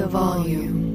the volume.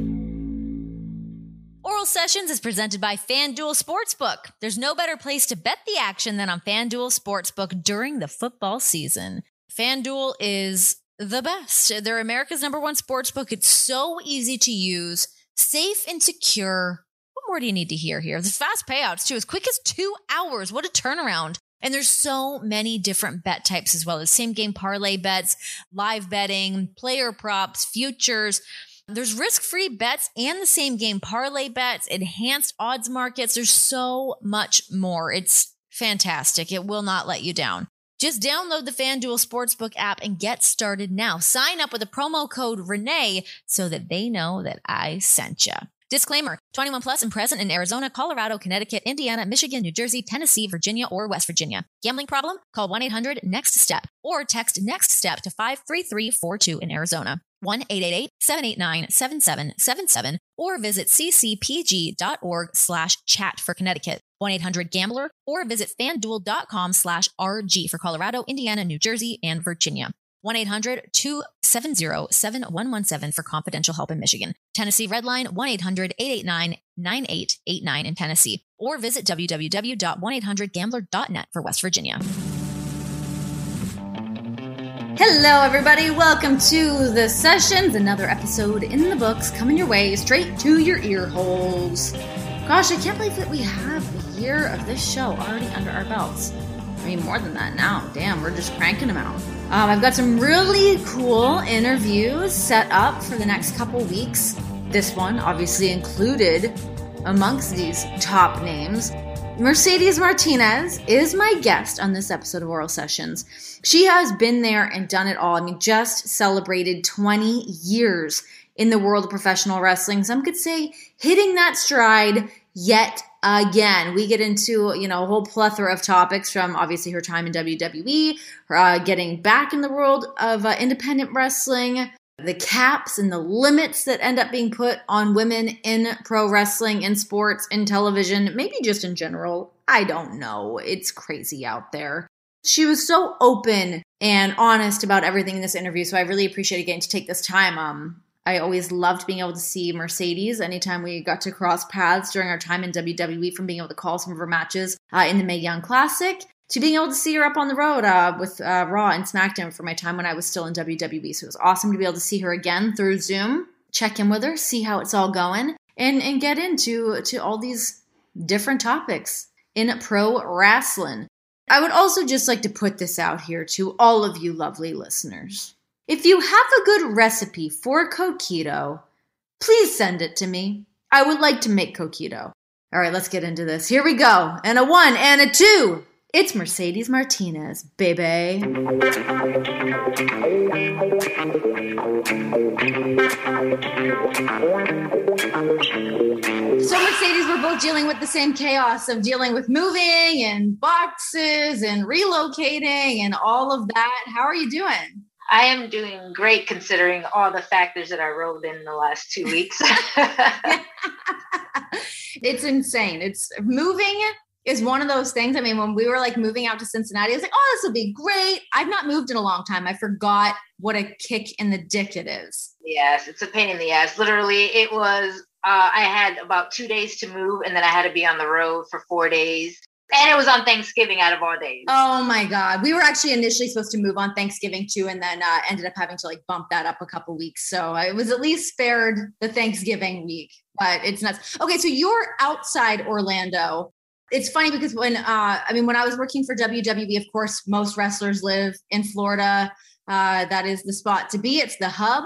Oral Sessions is presented by FanDuel Sportsbook. There's no better place to bet the action than on FanDuel Sportsbook during the football season. FanDuel is the best. They're America's number one sportsbook. It's so easy to use, safe and secure. What more do you need to hear here? The fast payouts too, as quick as two hours. What a turnaround. And there's so many different bet types as well as same game parlay bets, live betting, player props, futures. There's risk free bets and the same game parlay bets, enhanced odds markets. There's so much more. It's fantastic. It will not let you down. Just download the FanDuel Sportsbook app and get started now. Sign up with the promo code Renee so that they know that I sent you. Disclaimer 21 plus and present in Arizona, Colorado, Connecticut, Indiana, Michigan, New Jersey, Tennessee, Virginia, or West Virginia. Gambling problem? Call 1 800 NEXT STEP or text NEXT STEP to 53342 in Arizona. 1 888 789 7777 or visit ccpg.org slash chat for Connecticut. 1 800 Gambler or visit fanduel.com slash RG for Colorado, Indiana, New Jersey, and Virginia. 1 800 270 7117 for confidential help in Michigan. Tennessee Redline 1 800 889 9889 in Tennessee. Or visit www.1800gambler.net for West Virginia. Hello, everybody. Welcome to the sessions. Another episode in the books coming your way straight to your ear holes. Gosh, I can't believe that we have a year of this show already under our belts. I mean, more than that now. Damn, we're just cranking them out. Um, I've got some really cool interviews set up for the next couple weeks. This one, obviously, included amongst these top names. Mercedes Martinez is my guest on this episode of Oral Sessions. She has been there and done it all. I mean, just celebrated 20 years in the world of professional wrestling. Some could say hitting that stride yet again. We get into, you know, a whole plethora of topics from obviously her time in WWE, her, uh, getting back in the world of uh, independent wrestling, the caps and the limits that end up being put on women in pro wrestling, in sports, in television, maybe just in general. I don't know. It's crazy out there. She was so open and honest about everything in this interview, so I really appreciated getting to take this time. Um, I always loved being able to see Mercedes anytime we got to cross paths during our time in WWE, from being able to call some of her matches uh, in the Mae Young Classic to being able to see her up on the road uh, with uh, Raw and SmackDown for my time when I was still in WWE. So it was awesome to be able to see her again through Zoom, check in with her, see how it's all going, and and get into to all these different topics in pro wrestling. I would also just like to put this out here to all of you lovely listeners. If you have a good recipe for coquito, please send it to me. I would like to make coquito. All right, let's get into this. Here we go. And a one and a two. It's Mercedes Martinez, baby. So, Mercedes, we're both dealing with the same chaos of dealing with moving and boxes and relocating and all of that. How are you doing? I am doing great considering all the factors that I rolled in the last two weeks. it's insane. It's moving is one of those things. I mean, when we were like moving out to Cincinnati, I was like, oh, this will be great. I've not moved in a long time. I forgot what a kick in the dick it is. Yes, it's a pain in the ass. Literally, it was, uh, I had about two days to move and then I had to be on the road for four days. And it was on Thanksgiving out of all days. Oh my God. We were actually initially supposed to move on Thanksgiving too, and then uh, ended up having to like bump that up a couple weeks. So it was at least spared the Thanksgiving week, but it's nuts. Okay, so you're outside Orlando it's funny because when uh, I mean when I was working for WWE, of course, most wrestlers live in Florida. Uh, that is the spot to be. It's the hub.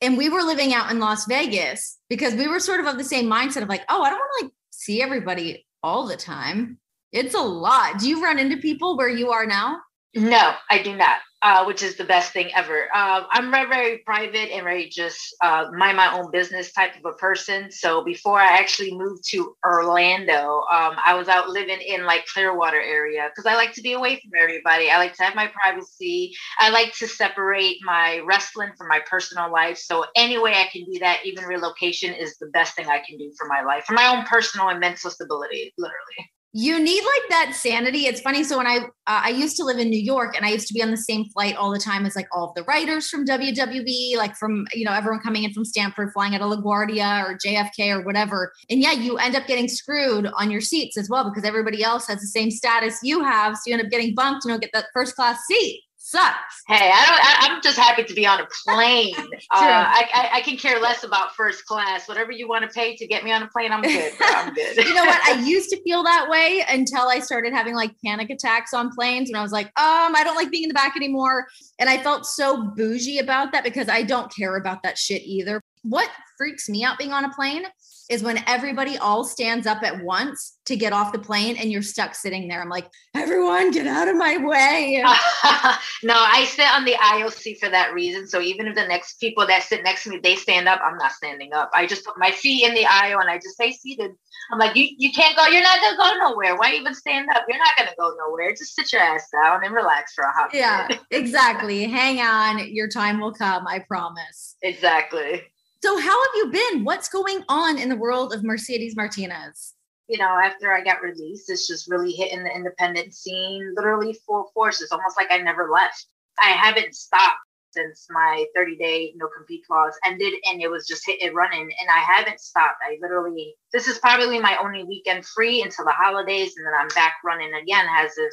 And we were living out in Las Vegas because we were sort of of the same mindset of like, oh, I don't want to like see everybody all the time. It's a lot. Do you run into people where you are now? No, I do not uh, which is the best thing ever. Uh, I'm very, very private and very just uh, mind my own business type of a person. So before I actually moved to Orlando, um, I was out living in like Clearwater area because I like to be away from everybody. I like to have my privacy. I like to separate my wrestling from my personal life. So any way I can do that, even relocation is the best thing I can do for my life, for my own personal and mental stability, literally. You need like that sanity. It's funny. So when I uh, I used to live in New York, and I used to be on the same flight all the time as like all of the writers from WWE, like from you know everyone coming in from Stamford, flying out of LaGuardia or JFK or whatever. And yeah, you end up getting screwed on your seats as well because everybody else has the same status you have, so you end up getting bumped. You know, get that first class seat sucks. Hey, I don't. I, am just happy to be on a plane. uh, I, I, I, can care less about first class. Whatever you want to pay to get me on a plane, I'm good. I'm good. you know what? I used to feel that way until I started having like panic attacks on planes, and I was like, um, I don't like being in the back anymore. And I felt so bougie about that because I don't care about that shit either. What freaks me out being on a plane is when everybody all stands up at once to get off the plane and you're stuck sitting there. I'm like, everyone get out of my way. no, I sit on the IOC for that reason. So even if the next people that sit next to me, they stand up, I'm not standing up. I just put my feet in the aisle and I just stay seated. I'm like, you, you can't go, you're not gonna go nowhere. Why even stand up? You're not gonna go nowhere. Just sit your ass down and relax for a hot Yeah, exactly. Hang on, your time will come, I promise. Exactly. So, how have you been? What's going on in the world of Mercedes Martinez? You know, after I got released, it's just really hitting the independent scene literally full force. It's almost like I never left. I haven't stopped since my 30 day no compete clause ended and it was just hit and running and I haven't stopped. I literally this is probably my only weekend free until the holidays and then I'm back running again as if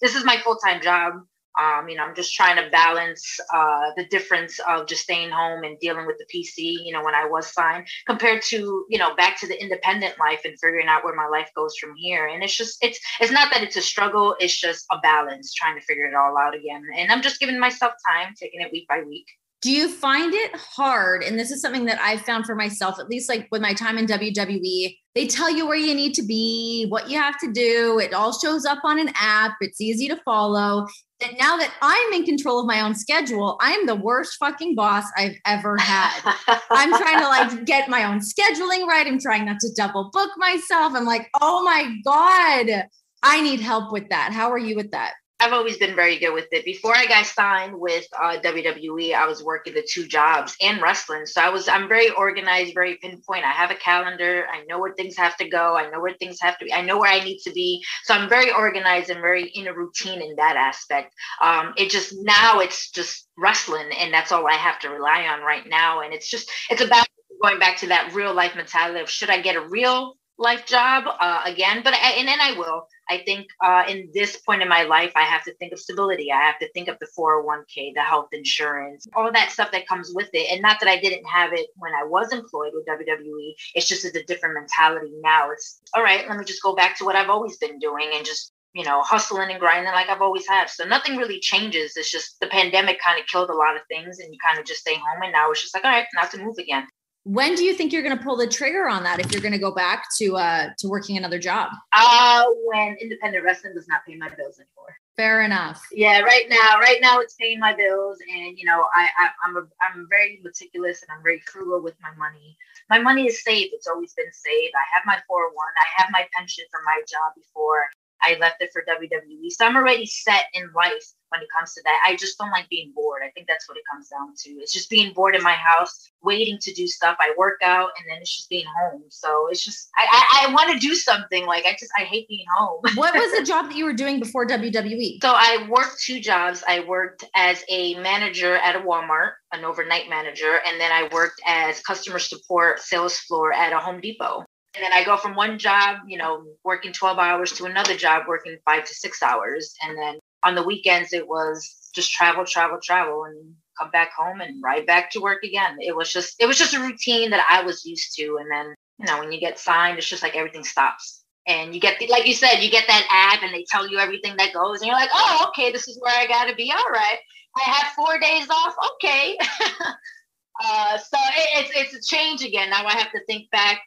this is my full-time job. Um, you know, I'm just trying to balance uh, the difference of just staying home and dealing with the PC, you know, when I was signed compared to, you know, back to the independent life and figuring out where my life goes from here. And it's just, it's, it's not that it's a struggle. It's just a balance, trying to figure it all out again. And I'm just giving myself time, taking it week by week. Do you find it hard? And this is something that I've found for myself, at least like with my time in WWE, they tell you where you need to be, what you have to do. It all shows up on an app. It's easy to follow. And now that I'm in control of my own schedule, I'm the worst fucking boss I've ever had. I'm trying to like get my own scheduling right. I'm trying not to double book myself. I'm like, oh my God, I need help with that. How are you with that? I've always been very good with it. Before I got signed with uh, WWE, I was working the two jobs and wrestling. So I was I'm very organized, very pinpoint. I have a calendar. I know where things have to go. I know where things have to be. I know where I need to be. So I'm very organized and very in a routine in that aspect. Um, it just now it's just wrestling, and that's all I have to rely on right now. And it's just it's about going back to that real life mentality of should I get a real life job uh, again, but I, and then I will. I think uh, in this point in my life, I have to think of stability. I have to think of the 401k, the health insurance, all that stuff that comes with it. And not that I didn't have it when I was employed with WWE. It's just it's a different mentality now. It's all right. Let me just go back to what I've always been doing and just you know, hustling and grinding like I've always had. So nothing really changes. It's just the pandemic kind of killed a lot of things and you kind of just stay home. And now it's just like, all right, now to move again when do you think you're going to pull the trigger on that if you're going to go back to uh to working another job? Uh when independent wrestling does not pay my bills anymore. Fair enough. Yeah right now right now it's paying my bills and you know i, I i'm a, i'm very meticulous and i'm very frugal with my money. My money is safe. It's always been safe. I have my 401 i have my pension from my job before I left it for WWE. So I'm already set in life when it comes to that. I just don't like being bored. I think that's what it comes down to. It's just being bored in my house, waiting to do stuff. I work out and then it's just being home. So it's just I I, I want to do something. Like I just I hate being home. what was the job that you were doing before WWE? So I worked two jobs. I worked as a manager at a Walmart, an overnight manager, and then I worked as customer support sales floor at a Home Depot. And then I go from one job, you know, working 12 hours to another job working five to six hours. And then on the weekends, it was just travel, travel, travel, and come back home and ride back to work again. It was just, it was just a routine that I was used to. And then, you know, when you get signed, it's just like everything stops. And you get, the, like you said, you get that app and they tell you everything that goes. And you're like, oh, okay, this is where I got to be. All right. I have four days off. Okay. uh, so it, it's, it's a change again. Now I have to think back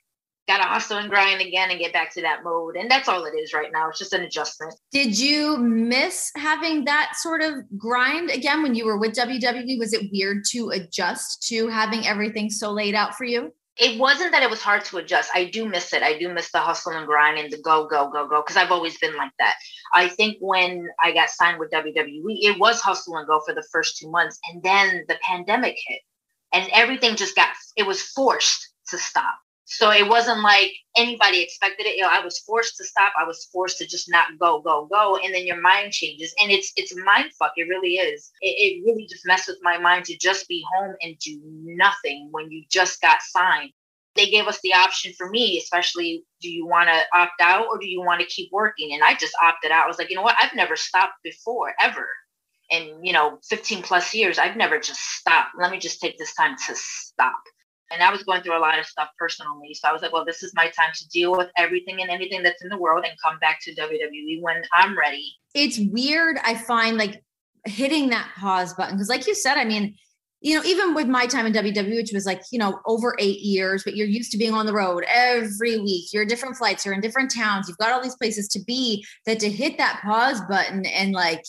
gotta hustle and grind again and get back to that mode. And that's all it is right now. It's just an adjustment. Did you miss having that sort of grind again when you were with WWE? Was it weird to adjust to having everything so laid out for you? It wasn't that it was hard to adjust. I do miss it. I do miss the hustle and grind and the go, go, go, go, because I've always been like that. I think when I got signed with WWE, it was hustle and go for the first two months. And then the pandemic hit and everything just got, it was forced to stop So it wasn't like anybody expected it. You know, I was forced to stop. I was forced to just not go, go, go. And then your mind changes. And it's it's mind fuck. It really is. It, it really just messed with my mind to just be home and do nothing when you just got signed. They gave us the option for me, especially do you want to opt out or do you want to keep working? And I just opted out. I was like, you know what? I've never stopped before, ever. And, you know, 15 plus years, I've never just stopped. Let me just take this time to stop and I was going through a lot of stuff personally. So I was like, well, this is my time to deal with everything and anything that's in the world and come back to WWE when I'm ready. It's weird. I find like hitting that pause button because, like you said, I mean, you know, even with my time in WWE, which was like, you know, over eight years, but you're used to being on the road every week. You're different flights, you're in different towns, you've got all these places to be. That to hit that pause button and like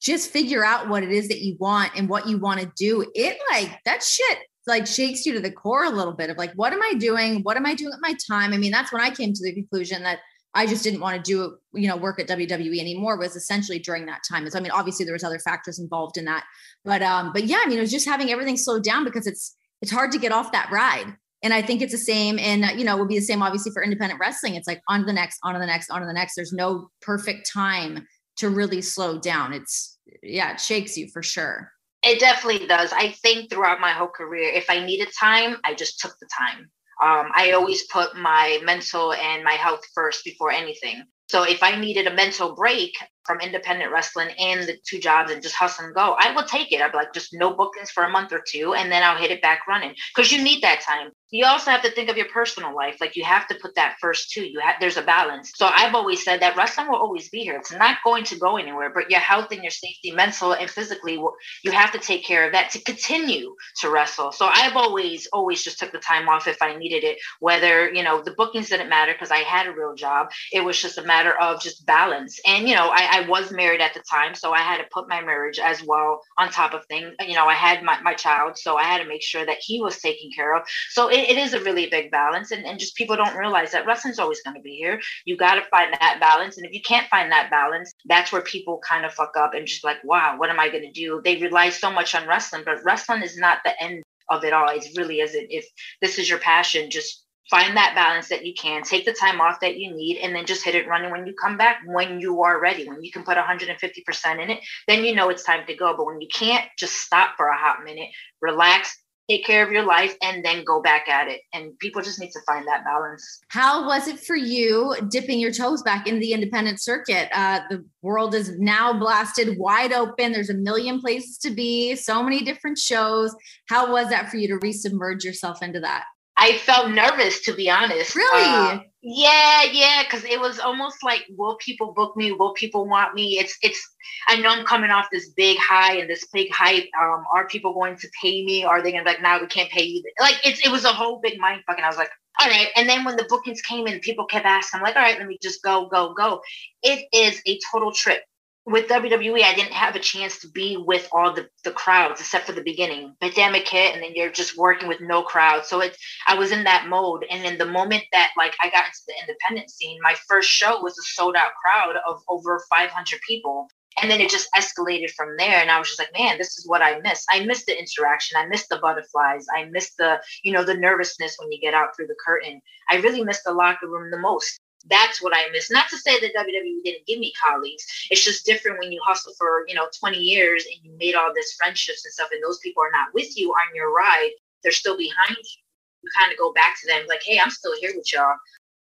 just figure out what it is that you want and what you want to do, it like that shit like shakes you to the core a little bit of like, what am I doing? What am I doing with my time? I mean, that's when I came to the conclusion that I just didn't want to do, you know, work at WWE anymore was essentially during that time. So, I mean, obviously there was other factors involved in that, but, um, but yeah, I mean, it was just having everything slowed down because it's, it's hard to get off that ride. And I think it's the same, and you know, will be the same obviously for independent wrestling. It's like on to the next, on to the next, on to the next. There's no perfect time to really slow down. It's yeah, it shakes you for sure. It definitely does. I think throughout my whole career, if I needed time, I just took the time. Um, I always put my mental and my health first before anything. So if I needed a mental break from independent wrestling and the two jobs and just hustle and go, I will take it. I'd be like, just no bookings for a month or two, and then I'll hit it back running because you need that time you also have to think of your personal life. Like you have to put that first too. You have there's a balance. So I've always said that wrestling will always be here. It's not going to go anywhere. But your health and your safety, mental and physically, you have to take care of that to continue to wrestle. So I've always always just took the time off if I needed it. Whether you know the bookings didn't matter because I had a real job. It was just a matter of just balance. And you know I, I was married at the time, so I had to put my marriage as well on top of things. You know I had my my child, so I had to make sure that he was taken care of. So it, it is a really big balance and, and just people don't realize that wrestling's always going to be here you got to find that balance and if you can't find that balance that's where people kind of fuck up and just like wow what am i going to do they rely so much on wrestling but wrestling is not the end of it all it really isn't if this is your passion just find that balance that you can. Take the time off that you need and then just hit it running. When you come back when you are ready when you can put 150% in it then you know it's time to go. But when you can't just stop for a hot minute relax take care of your life and then go back at it. And people just need to find that balance. How was it for you dipping your toes back in the independent circuit? Uh, the world is now blasted wide open. There's a million places to be so many different shows. How was that for you to resubmerge yourself into that I felt nervous to be honest. Really? Uh, yeah, yeah, because it was almost like, will people book me? Will people want me? It's, it's. I know I'm coming off this big high and this big hype. Um, are people going to pay me? Are they gonna be like, now nah, we can't pay you? Like, it's, it was a whole big mind fuck, and I was like, all right. And then when the bookings came in, people kept asking, I'm like, all right, let me just go, go, go. It is a total trip with WWE, I didn't have a chance to be with all the, the crowds except for the beginning. Pandemic hit, and then you're just working with no crowd. So it's I was in that mode. And in the moment that like I got into the independent scene, my first show was a sold out crowd of over 500 people. And then it just escalated from there. And I was just like, man, this is what I miss. I miss the interaction. I miss the butterflies. I miss the, you know, the nervousness when you get out through the curtain. I really miss the locker room the most that's what I miss. Not to say that WWE didn't give me colleagues. It's just different when you hustle for, you know, 20 years and you made all this friendships and stuff, and those people are not with you on your ride. They're still behind you. You kind of go back to them like, hey, I'm still here with y'all.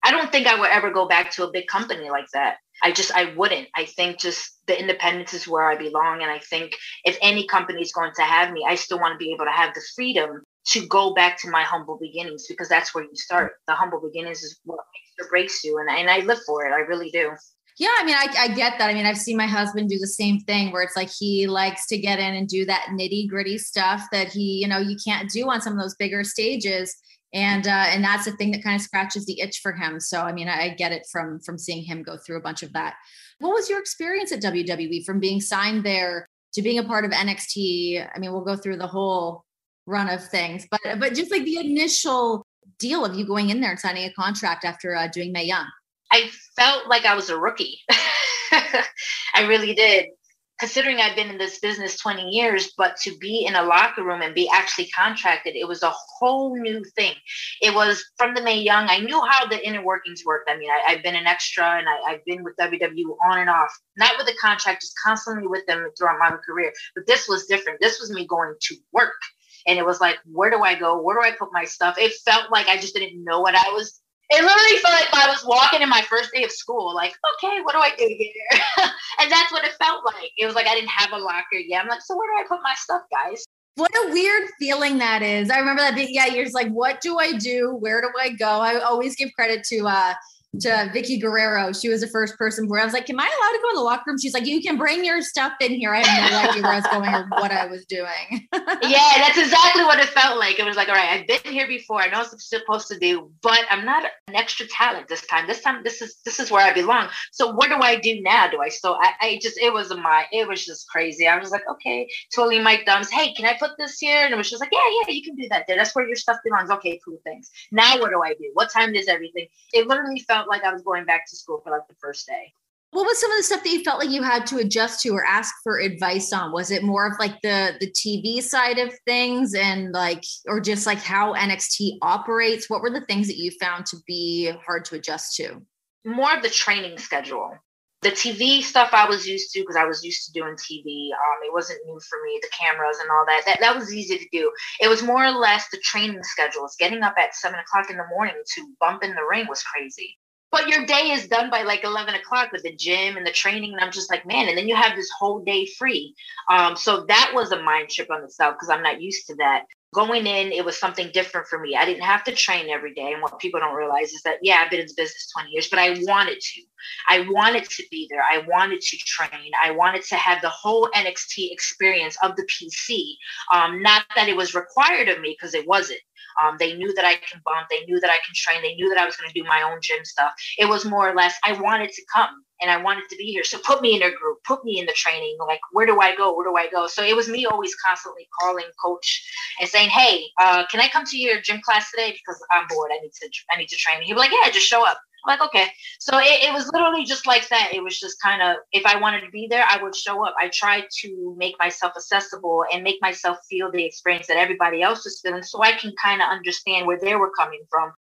I don't think I would ever go back to a big company like that. I just I wouldn't. I think just the independence is where I belong. And I think if any company is going to have me, I still want to be able to have the freedom to go back to my humble beginnings because that's where you start. The humble beginnings is what or breaks you. And, and I live for it. I really do. Yeah, I mean, I, I get that. I mean, I've seen my husband do the same thing where it's like he likes to get in and do that nitty gritty stuff that he, you know, you can't do on some of those bigger stages. And uh, and that's the thing that kind of scratches the itch for him. So I mean, I get it from from seeing him go through a bunch of that. What was your experience at WWE from being signed there to being a part of NXT? I mean, we'll go through the whole run of things, but but just like the initial deal of you going in there and signing a contract after uh, doing Mae Young? I felt like I was a rookie. I really did. considering I've been in this business 20 years, but to be in a locker room and be actually contracted, it was a whole new thing. It was from the Mae Young. I knew how the inner workings worked. I mean, I, have been an extra and I, have been with WW on and off, not with a contract, just constantly with them throughout my career. But this was different. This was me going to work. And it was like, where do I go? Where do I put my stuff? It felt like I just didn't know what I was it literally felt like I was walking in my first day of school, like, okay, what do I do here? and that's what it felt like. It was like I didn't have a locker yet. I'm like, so where do I put my stuff, guys? What a weird feeling that is. I remember that yeah, you're just like, what do I do? Where do I go? I always give credit to uh to Vickie Guerrero. She was the first person where I was like, Am I allowed to go in the locker room? She's like, You can bring your stuff in here. I have no idea where I was going or what I was doing. yeah, that's exactly what it felt like. It was like, All right, I've been here before. I know what I'm supposed to do, but I'm not an extra talent this time. This time, this is this is where I belong. So what do I do now? Do I still I, I just it was my it was just crazy. I was like, okay, totally my thumbs. Hey, can I put this here? And it was just like, Yeah, yeah, you can do that there. That's where your stuff belongs. Okay, cool, thanks. Now what do I do? What time is everything? It literally felt felt like I was going back to school for like the first day. What was some of the stuff that you felt like you had to adjust to or ask for advice on? Was it more of like the the TV side of things and like or just like how NXT operates? What were the things that you found to be hard to adjust to? More of the training schedule. The TV stuff I was used to because I was used to doing TV. Um, it wasn't new for me. The cameras and all that. That that was easy to do. It was more or less the training schedules. Getting up at seven o'clock in the morning to bump in the ring was crazy but your day is done by like 11 o'clock with the gym and the training and i'm just like man and then you have this whole day free. Um, so that was a mind trip on itself because i'm not used to that going in it was something different for me. I didn't have to train every day and what people don't realize is that yeah i've been in business 20 years but i wanted to. I wanted to be there. I wanted to train. I wanted to have the whole nxt experience of the pc um, not that it was required of me because it wasn't. Um, they knew that I can bump. They knew that I can train. They knew that I was going to do my own gym stuff. It was more or less, I wanted to come and I wanted to be here. So put me in a group, put me in the training. Like, where do I go? Where do I go? So it was me always constantly calling coach and saying, Hey, uh, can I come to your gym class today? Because I'm bored. I need to, I need to train. He was like, yeah, just show up. I'm like, okay. So it, it was literally just like that. It was just kind of, if I wanted to be there, I would show up. I tried to make myself accessible and make myself feel the experience that everybody else was feeling so I can kind of understand where they were coming from.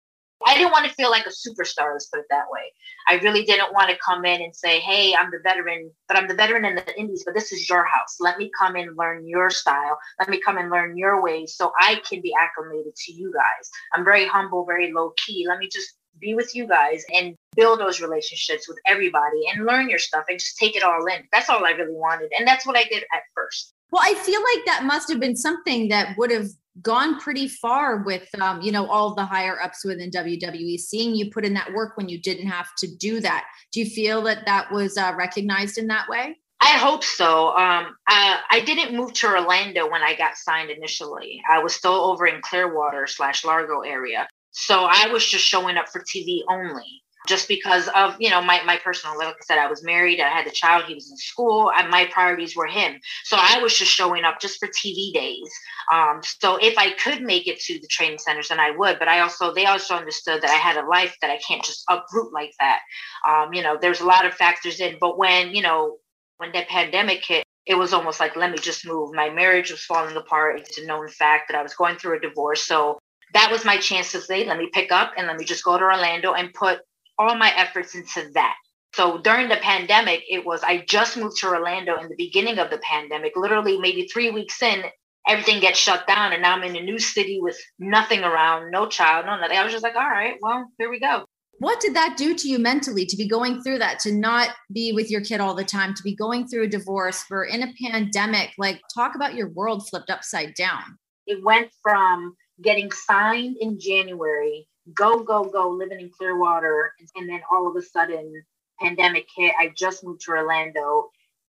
I didn't want to feel like a superstar, let's put it that way. I really didn't want to come in and say, hey, I'm the veteran, but I'm the veteran in the indies, but this is your house. Let me come and learn your style. Let me come and learn your ways so I can be acclimated to you guys. I'm very humble, very low key. Let me just be with you guys and build those relationships with everybody and learn your stuff and just take it all in. That's all I really wanted. And that's what I did at first. Well, I feel like that must have been something that would have gone pretty far with um, you know all the higher ups within WWE seeing you put in that work when you didn't have to do that. Do you feel that that was uh, recognized in that way? I hope so. Um, I, I didn't move to Orlando when I got signed initially. I was still over in Clearwater slash Largo area. So I was just showing up for TV only just because of you know my, my personal like i said i was married i had a child he was in school and my priorities were him. So i was just showing up just for tv days. Um, so if i could make it to the training centers then i would but i also they also understood that i had a life that i can't just uproot like that. Um, you know there's a lot of factors in but when you know when that pandemic hit it was almost like let me just move. My marriage was falling apart. It's a known fact that i was going through a divorce. So that was my chance to say, let me pick up and let me just go to Orlando and put all my efforts into that. So during the pandemic, it was I just moved to Orlando in the beginning of the pandemic, literally maybe three weeks in, everything gets shut down. And now I'm in a new city with nothing around, no child, no nothing. I was just like, all right, well, here we go. What did that do to you mentally to be going through that, to not be with your kid all the time, to be going through a divorce, for in a pandemic? Like, talk about your world flipped upside down. It went from getting signed in January, go, go, go, living in Clearwater. And then all of a sudden, pandemic hit. I just moved to Orlando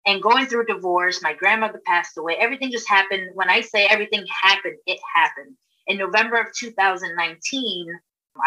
and going through divorce. My grandmother passed away. Everything just happened. When I say everything happened, it happened. In November of 2019,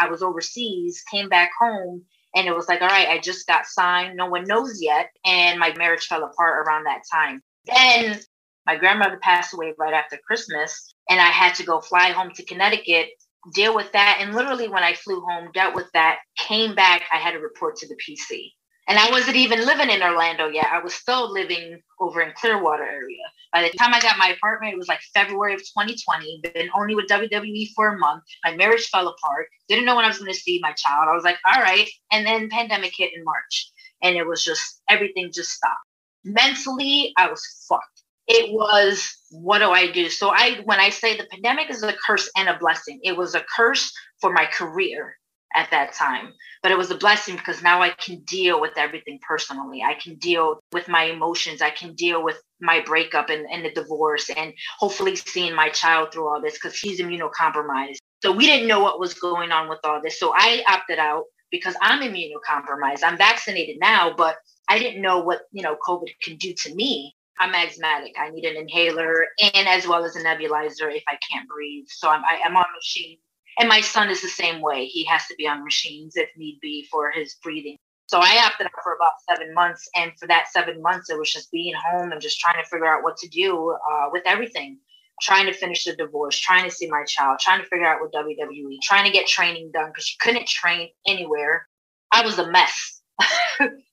I was overseas, came back home, and it was like, all right, I just got signed. No one knows yet. And my marriage fell apart around that time. Then my grandmother passed away right after Christmas, and I had to go fly home to Connecticut, deal with that. And literally, when I flew home, dealt with that, came back, I had to report to the PC. And I wasn't even living in Orlando yet. I was still living over in Clearwater area. By the time I got my apartment, it was like February of 2020. Been only with WWE for a month. My marriage fell apart. Didn't know when I was going to see my child. I was like, all right. And then pandemic hit in March, and it was just everything just stopped. Mentally, I was fucked. It was what do I do? So I when I say the pandemic is a curse and a blessing, it was a curse for my career at that time. But it was a blessing because now I can deal with everything personally. I can deal with my emotions. I can deal with my breakup and, and the divorce and hopefully seeing my child through all this because he's immunocompromised. So we didn't know what was going on with all this. So I opted out because I'm immunocompromised. I'm vaccinated now, but I didn't know what, you know, COVID can do to me. I'm asthmatic. I need an inhaler and as well as a nebulizer if I can't breathe. So I'm, I, am on machine and my son is the same way. He has to be on machines if need be for his breathing. So I opted out for about seven months. And for that seven months, it was just being home and just trying to figure out what to do uh, with everything. Trying to finish the divorce, trying to see my child, trying to figure out what WWE, trying to get training done because you couldn't train anywhere. I was a mess.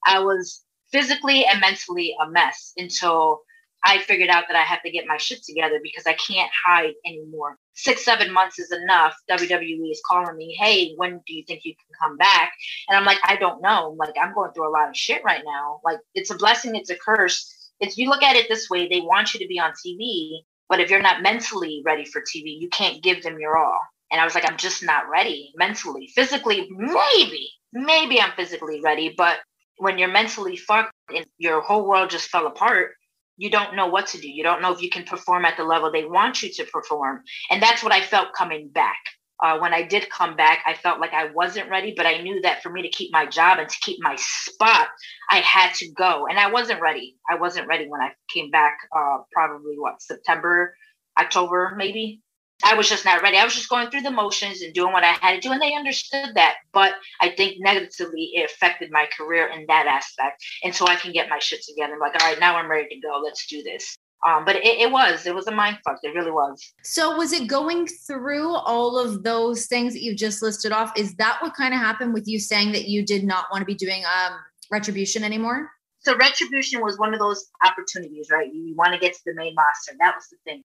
I was physically and mentally a mess until I figured out that I have to get my shit together because I can't hide anymore. Six, seven months is enough. WWE is calling me, hey, when do you think you can come back? And I'm like, I don't know. Like, I'm going through a lot of shit right now. Like, it's a blessing, it's a curse. If you look at it this way, they want you to be on TV, but if you're not mentally ready for TV, you can't give them your all. And I was like, I'm just not ready mentally. Physically, maybe, maybe I'm physically ready, but when you're mentally fucked and your whole world just fell apart, you don't know what to do. You don't know if you can perform at the level they want you to perform. And that's what I felt coming back. Uh, when I did come back, I felt like I wasn't ready, but I knew that for me to keep my job and to keep my spot, I had to go. And I wasn't ready. I wasn't ready when I came back, uh, probably what, September, October, maybe. I was just not ready. I was just going through the motions and doing what I had to do, and they understood that. But I think negatively, it affected my career in that aspect. And so I can get my shit together. I'm like, all right, now I'm ready to go. Let's do this. Um, but it, it was, it was a mind fuck. It really was. So was it going through all of those things that you just listed off? Is that what kind of happened with you saying that you did not want to be doing um, retribution anymore? So retribution was one of those opportunities, right? You want to get to the main roster. That was the thing.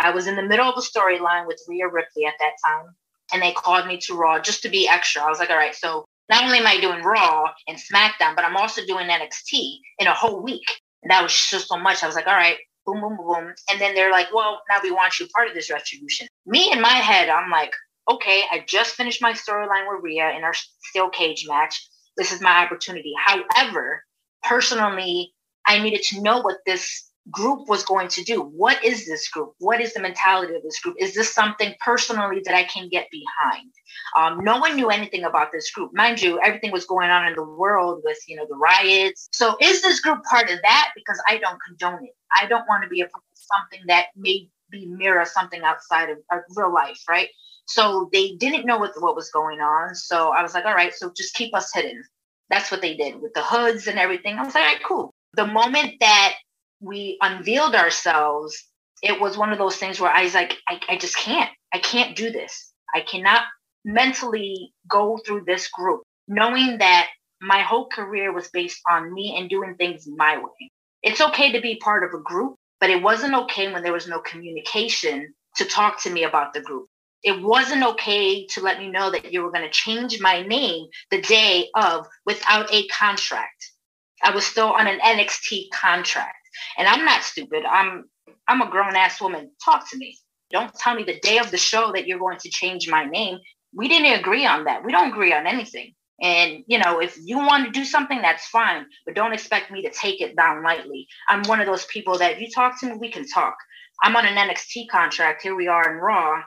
I was in the middle of a storyline with Rhea Ripley at that time, and they called me to Raw just to be extra. I was like, all right, so not only am I doing Raw and SmackDown, but I'm also doing NXT in a whole week. And that was just so much. I was like, all right, boom, boom, boom. And then they're like, well, now we want you part of this retribution. Me in my head, I'm like, okay, I just finished my storyline with Rhea in our steel cage match. This is my opportunity. However, personally, I needed to know what this group was going to do. What is this group? What is the mentality of this group? Is this something personally that I can get behind? Um, no one knew anything about this group. Mind you, everything was going on in the world with, you know, the riots. So is this group part of that? Because I don't condone it. I don't want to be a part of something that may be mirror something outside of, of real life, right? So they didn't know what, what was going on. So I was like, all right, so just keep us hidden. That's what they did with the hoods and everything. I was like, all right, cool. The moment that we unveiled ourselves, it was one of those things where I was like, I, I just can't. I can't do this. I cannot mentally go through this group, knowing that my whole career was based on me and doing things my way. It's okay to be part of a group, but it wasn't okay when there was no communication to talk to me about the group. It wasn't okay to let me know that you were going to change my name the day of without a contract. I was still on an NXT contract. And I'm not stupid. I'm I'm a grown ass woman. Talk to me. Don't tell me the day of the show that you're going to change my name. We didn't agree on that. We don't agree on anything. And you know, if you want to do something, that's fine, but don't expect me to take it down lightly. I'm one of those people that you talk to me, we can talk. I'm on an NXT contract. Here we are in Raw.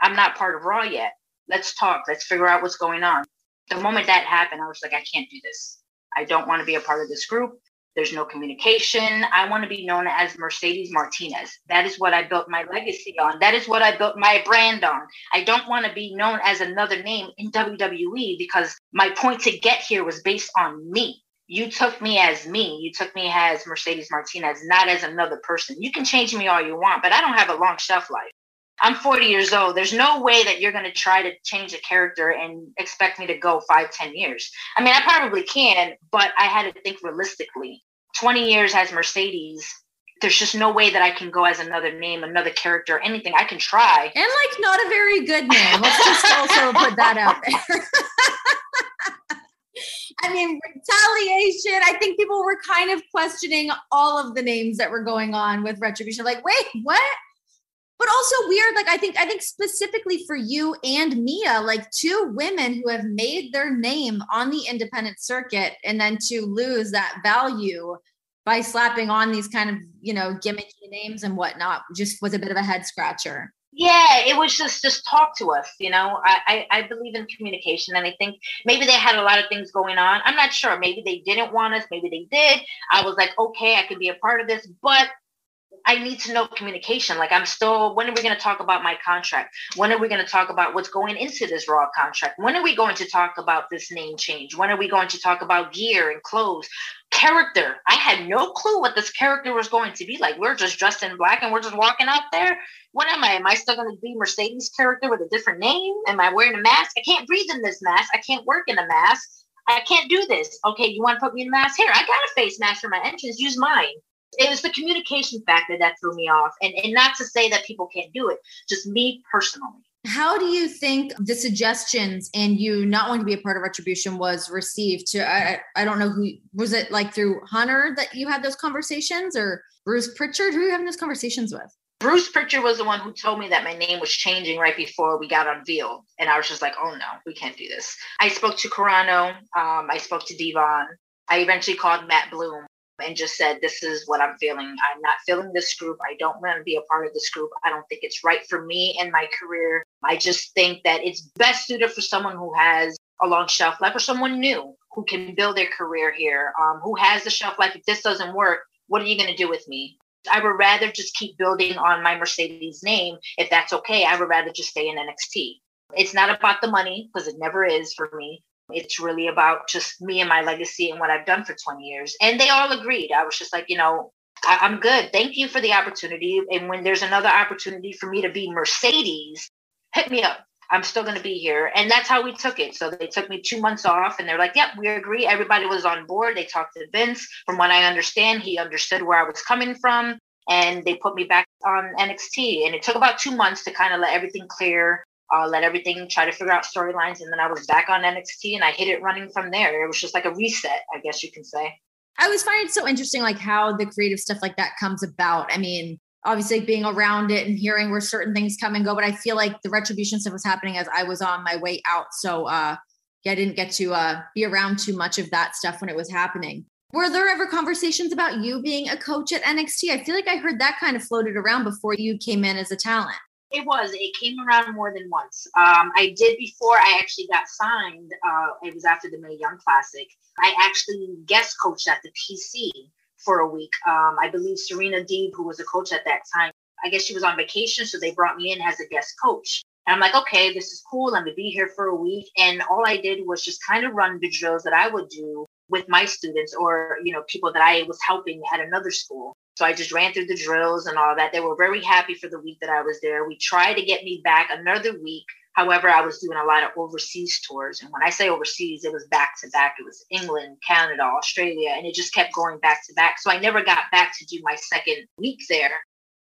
I'm not part of Raw yet. Let's talk. Let's figure out what's going on. The moment that happened, I was like, I can't do this. I don't want to be a part of this group. There's no communication. I want to be known as Mercedes Martinez. That is what I built my legacy on. That is what I built my brand on. I don't want to be known as another name in WWE because my point to get here was based on me. You took me as me. You took me as Mercedes Martinez, not as another person. You can change me all you want, but I don't have a long shelf life. I'm 40 years old. There's no way that you're going to try to change a character and expect me to go five, 10 years. I mean, I probably can, but I had to think realistically. 20 years as Mercedes, there's just no way that I can go as another name, another character, anything. I can try. And like not a very good name. Let's just also put that out there. I mean, retaliation. I think people were kind of questioning all of the names that were going on with retribution. Like, wait, what? But also weird. Like, I think, I think specifically for you and Mia, like two women who have made their name on the independent circuit, and then to lose that value by slapping on these kind of, you know, gimmicky names and whatnot, just was a bit of a head scratcher. Yeah it was just just talk to us you know? I, I, I believe in communication and i think maybe they had a lot of things going on. I'm not sure. Maybe they didn't want us. Maybe they did. I was like okay i could be a part of this. But I need to know communication. Like I'm still, when are we going to talk about my contract? When are we going to talk about what's going into this raw contract? When are we going to talk about this name change? When are we going to talk about gear and clothes? Character. I had no clue what this character was going to be like. We're just dressed in black and we're just walking out there. What am I? Am I still going to be Mercedes character with a different name? Am I wearing a mask? I can't breathe in this mask. I can't work in a mask. I can't do this. Okay, you want to put me in a mask? Here, I got a face mask for my entrance. Use mine it was the communication factor that threw me off. And, and not to say that people can't do it, just me personally. How do you think the suggestions and you not wanting to be a part of retribution was received? To I, I don't know who was it like through Hunter that you had those conversations or Bruce Pritchard? Who are you having those conversations with? Bruce Pritchard was the one who told me that my name was changing right before we got on unveiled. And I was just like, oh no, we can't do this. I spoke to corano Um, I spoke to Devon. I eventually called Matt Bloom and just said, This is what I'm feeling. I'm not feeling this group. I don't want to be a part of this group. I don't think it's right for me and my career. I just think that it's best suited for someone who has a long shelf life or someone new who can build their career here, um, who has the shelf life. If this doesn't work, what are you going to do with me? I would rather just keep building on my Mercedes name. If that's okay, I would rather just stay in NXT. It's not about the money because it never is for me. It's really about just me and my legacy and what I've done for 20 years. And they all agreed. I was just like, you know, I- am good. Thank you for the opportunity. And when there's another opportunity for me to be Mercedes, hit me up. I'm still going to be here. And that's how we took it. So they took me two months off and they're like, yep, we agree. Everybody was on board. They talked to Vince. From what I understand, he understood where I was coming from. And they put me back on NXT. And it took about two months to kind of let everything clear uh, let everything try to figure out storylines, and then I was back on NXT and I hit it running from there. It was just like a reset, I guess you can say. I always find it so interesting, like how the creative stuff like that comes about. I mean, obviously being around it and hearing where certain things come and go, but I feel like the retribution stuff was happening as I was on my way out. So uh yeah, I didn't get to uh be around too much of that stuff when it was happening. Were there ever conversations about you being a coach at NXT? I feel like I heard that kind of floated around before you came in as a talent. It was. It came around more than once. Um, I did before I actually got signed. Uh, it was after the Mae Young Classic. I actually guest coached at the PC for a week. Um, I believe Serena Deeb, who was a coach at that time, I guess she was on vacation, so they brought me in as a guest coach. And I'm like, okay, this is cool. I'm gonna be here for a week. And all I did was just kind of run the drills that I would do with my students or you know people that I was helping at another school. So I just ran through the drills and all that. They were very happy for the week that I was there. We tried to get me back another week. However, I was doing a lot of overseas tours. And when I say overseas, it was back to back. It was England, Canada, Australia, and it just kept going back to back. So I never got back to do my second week there.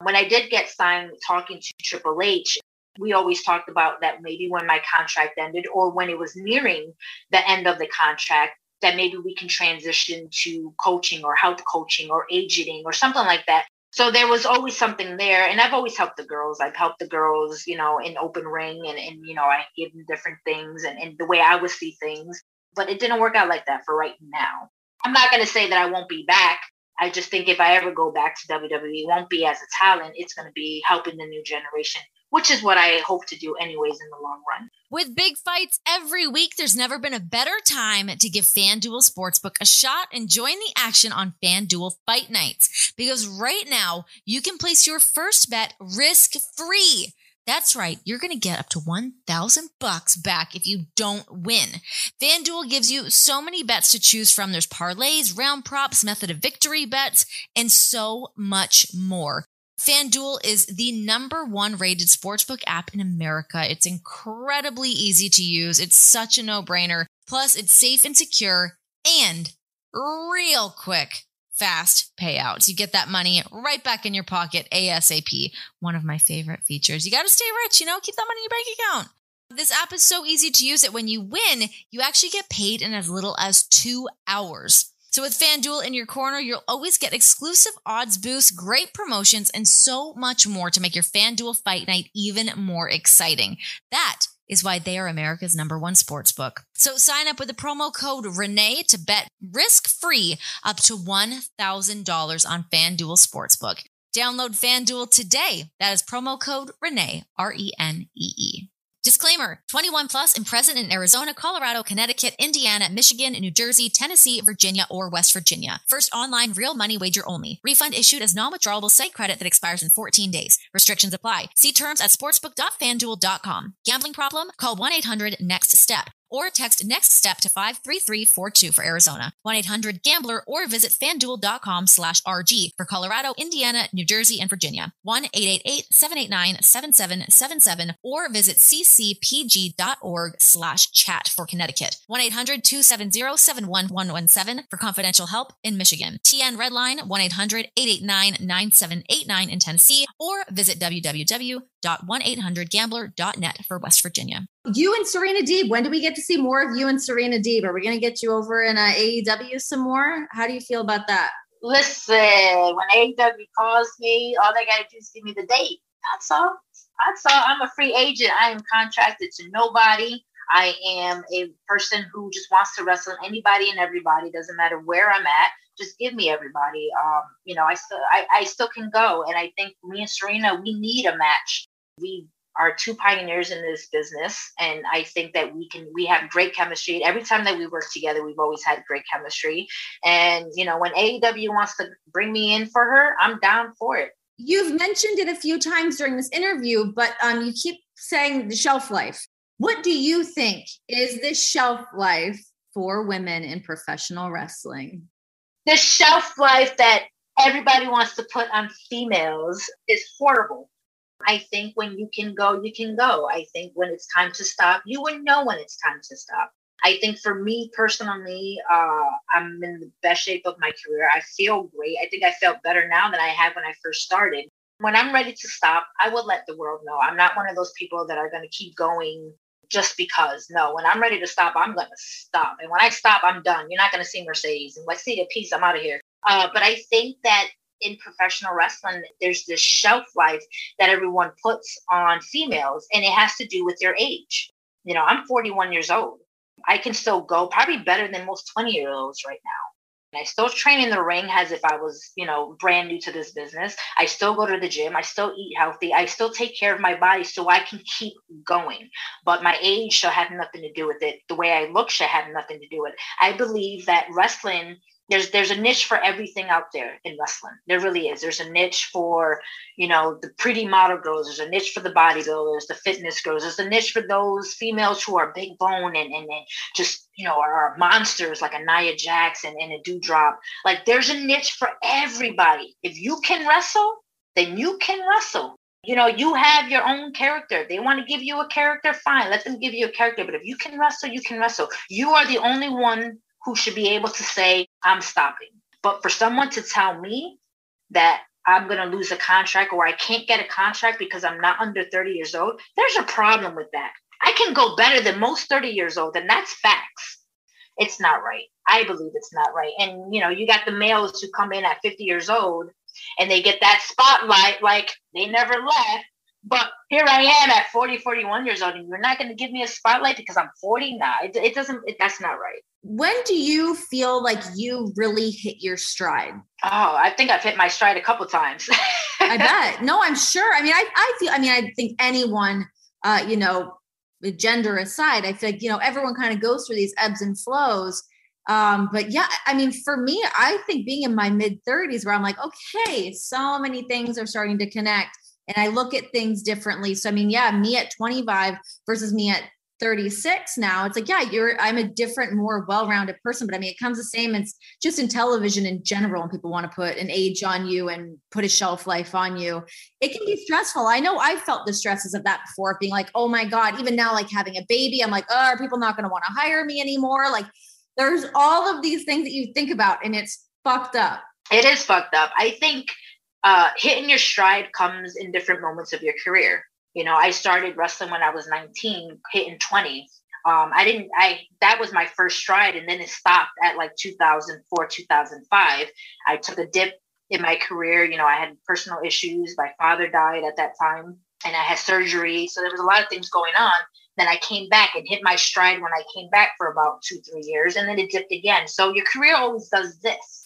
When I did get signed talking to Triple H, we always talked about that maybe when my contract ended or when it was nearing the end of the contract, that maybe we can transition to coaching or health coaching or agenting or something like that. So there was always something there. And I've always helped the girls. I've helped the girls, you know, in open ring and, and you know, I give them different things and, and the way I would see things. But it didn't work out like that for right now. I'm not going to say that I won't be back. I just think if I ever go back to WWE, it won't be as a talent. It's going to be helping the new generation which is what I hope to do anyways in the long run. With big fights every week, there's never been a better time to give FanDuel Sportsbook a shot and join the action on FanDuel Fight Nights. Because right now, you can place your first bet risk free. That's right. You're going to get up to 1000 bucks back if you don't win. FanDuel gives you so many bets to choose from. There's parlays, round props, method of victory bets, and so much more. FanDuel is the number one rated sportsbook app in America. It's incredibly easy to use. It's such a no brainer. Plus, it's safe and secure and real quick, fast payouts. You get that money right back in your pocket ASAP. One of my favorite features. You got to stay rich, you know, keep that money in your bank account. This app is so easy to use that when you win, you actually get paid in as little as two hours. So with FanDuel in your corner, you'll always get exclusive odds boosts, great promotions, and so much more to make your FanDuel fight night even more exciting. That is why they are America's number one sports book. So sign up with the promo code Renee to bet risk free up to $1,000 on FanDuel Sportsbook. Download FanDuel today. That is promo code Renee, R E N E E. Disclaimer 21 plus and present in Arizona, Colorado, Connecticut, Indiana, Michigan, New Jersey, Tennessee, Virginia, or West Virginia. First online real money wager only. Refund issued as non withdrawable site credit that expires in 14 days. Restrictions apply. See terms at sportsbook.fanduel.com. Gambling problem? Call 1 800 NEXT STEP or text next step to 53342 for Arizona, 1-800-GAMBLER or visit fanduel.com slash RG for Colorado, Indiana, New Jersey, and Virginia, 1-888-789-7777 or visit ccpg.org slash chat for Connecticut, 1-800-270-71117 for confidential help in Michigan, TN Redline, 1-800-889-9789 in Tennessee or visit www.1800gambler.net for West Virginia you and Serena Deeb. When do we get to see more of you and Serena Deeb? Are we going to get you over in uh, AEW some more? How do you feel about that? Listen, when AEW calls me, all they got to do is give me the date. That's all. That's all. I'm a free agent. I am contracted to nobody. I am a person who just wants to wrestle anybody and everybody. Doesn't matter where I'm at. Just give me everybody. Um, you know, I still, I, I still can go. And I think me and Serena, we need a match. We are two pioneers in this business and i think that we can we have great chemistry. Every time that we work together we've always had great chemistry. And you know when aew wants to bring me in for her i'm down for it. You've mentioned it a few times during this interview but um, you keep saying the shelf life. What do you think is the shelf life for women in professional wrestling? The shelf life that everybody wants to put on females is horrible I think when you can go, you can go. I think when it's time to stop, you will know when it's time to stop. I think for me personally, uh, I'm in the best shape of my career. I feel great. I think I felt better now than I had when I first started. When I'm ready to stop, I will let the world know. I'm not one of those people that are going to keep going just because. No, when I'm ready to stop, I'm going to stop. And when I stop, I'm done. You're not going to see Mercedes. And let's see a piece, I'm out of here. Uh, but I think that in professional wrestling, there's this shelf life that everyone puts on females, and it has to do with their age. You know, I'm 41 years old. I can still go probably better than most 20 year olds right now. I still train in the ring as if I was, you know, brand new to this business. I still go to the gym. I still eat healthy. I still take care of my body so I can keep going. But my age should have nothing to do with it. The way I look should have nothing to do with it. I believe that wrestling there's there's a niche for everything out there in wrestling. There really is. There's a niche for, you know, the pretty model girls. There's a niche for the bodybuilders, the fitness girls. There's a niche for those females who are big bone and and, and just you know are monsters like a Nia Jackson and a Dewdrop. Like there's a niche for everybody. If you can wrestle, then you can wrestle. You know, you have your own character. They want to give you a character, fine. Let them give you a character. But if you can wrestle, you can wrestle. You are the only one who should be able to say, I'm stopping. But for someone to tell me that I'm going to lose a contract or I can't get a contract because I'm not under 30 years old, there's a problem with that. I can go better than most 30 years old, and that's facts. It's not right. I believe it's not right. And, you know, you got the males who come in at 50 years old and they get that spotlight like they never left but here I am at 40, 41 years old, and you're not going to give me a spotlight because I'm 40? Nah, it, it doesn't, it, that's not right. When do you feel like you really hit your stride? Oh, I think I've hit my stride a couple times. I bet. No, I'm sure. I mean, I, I feel, I mean, I think anyone, uh, you know, gender aside, I feel like, you know, everyone kind of goes through these ebbs and flows. Um, but yeah, I mean, for me, I think being in my mid 30s where I'm like, okay, so many things are starting to connect and I look at things differently. So I mean, yeah, me at 25 versus me at 36 now it's like yeah you're i'm a different more well-rounded person but i mean it comes the same it's just in television in general and people want to put an age on you and put a shelf life on you it can be stressful. I know i felt the stresses of that before being like oh my god even now like having a baby i'm like oh are people not going to want to hire me anymore? Like there's all of these things that you think about and it's fucked up. It is fucked up. I think uh, hitting your stride comes in different moments of your career you know, I started wrestling when I was 19, hitting 20. Um, I didn't, I, that was my first stride. And then it stopped at like 2004, 2005. I took a dip in my career. You know, I had personal issues. My father died at that time and I had surgery. So there was a lot of things going on. Then I came back and hit my stride when I came back for about two, three years. And then it dipped again. So your career always does this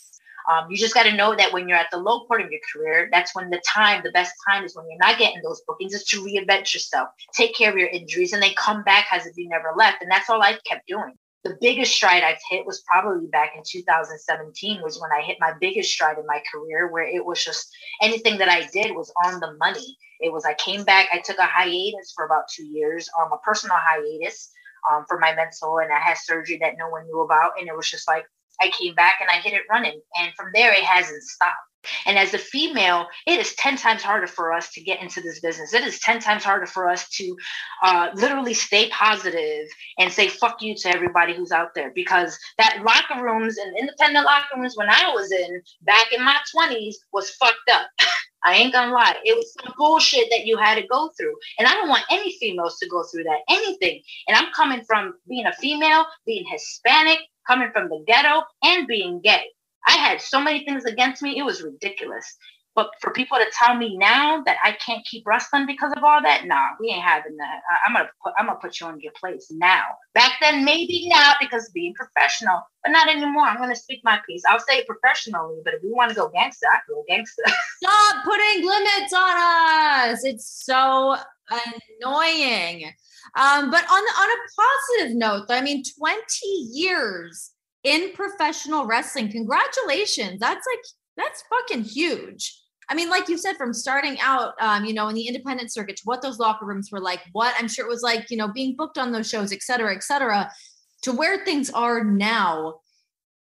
um, you just got to know that when you're at the low point of your career, that's when the time, the best time is when you're not getting those bookings, is to reinvent yourself, take care of your injuries, and then come back as if you never left. And that's all I kept doing. The biggest stride I've hit was probably back in 2017, was when I hit my biggest stride in my career, where it was just anything that I did was on the money. It was I came back, I took a hiatus for about two years, um, a personal hiatus um, for my mental, and I had surgery that no one knew about, and it was just like I came back and I hit it running. And from there, it hasn't stopped. And as a female, it is 10 times harder for us to get into this business. It is 10 times harder for us to uh, literally stay positive and say fuck you to everybody who's out there because that locker rooms and independent locker rooms when I was in back in my 20s was fucked up. I ain't gonna lie. It was some bullshit that you had to go through. And I don't want any females to go through that, anything. And I'm coming from being a female, being Hispanic, coming from the ghetto and being gay. I had so many things against me, it was ridiculous. But for people to tell me now that I can't keep wrestling because of all that, nah, we ain't having that. I, am gonna put I'm gonna put you in your place now. Back then, maybe now because being professional, but not anymore. I'm gonna speak my piece. I'll say it professionally, but if we want to go gangster, I go gangster. Stop putting limits on us. It's so annoying. Um, but on the, on a positive note, I mean, 20 years in professional wrestling. Congratulations. That's like that's fucking huge. I mean, like you said, from starting out, um, you know, in the independent circuit, to what those locker rooms were like, what I'm sure it was like, you know, being booked on those shows, et cetera, et cetera, to where things are now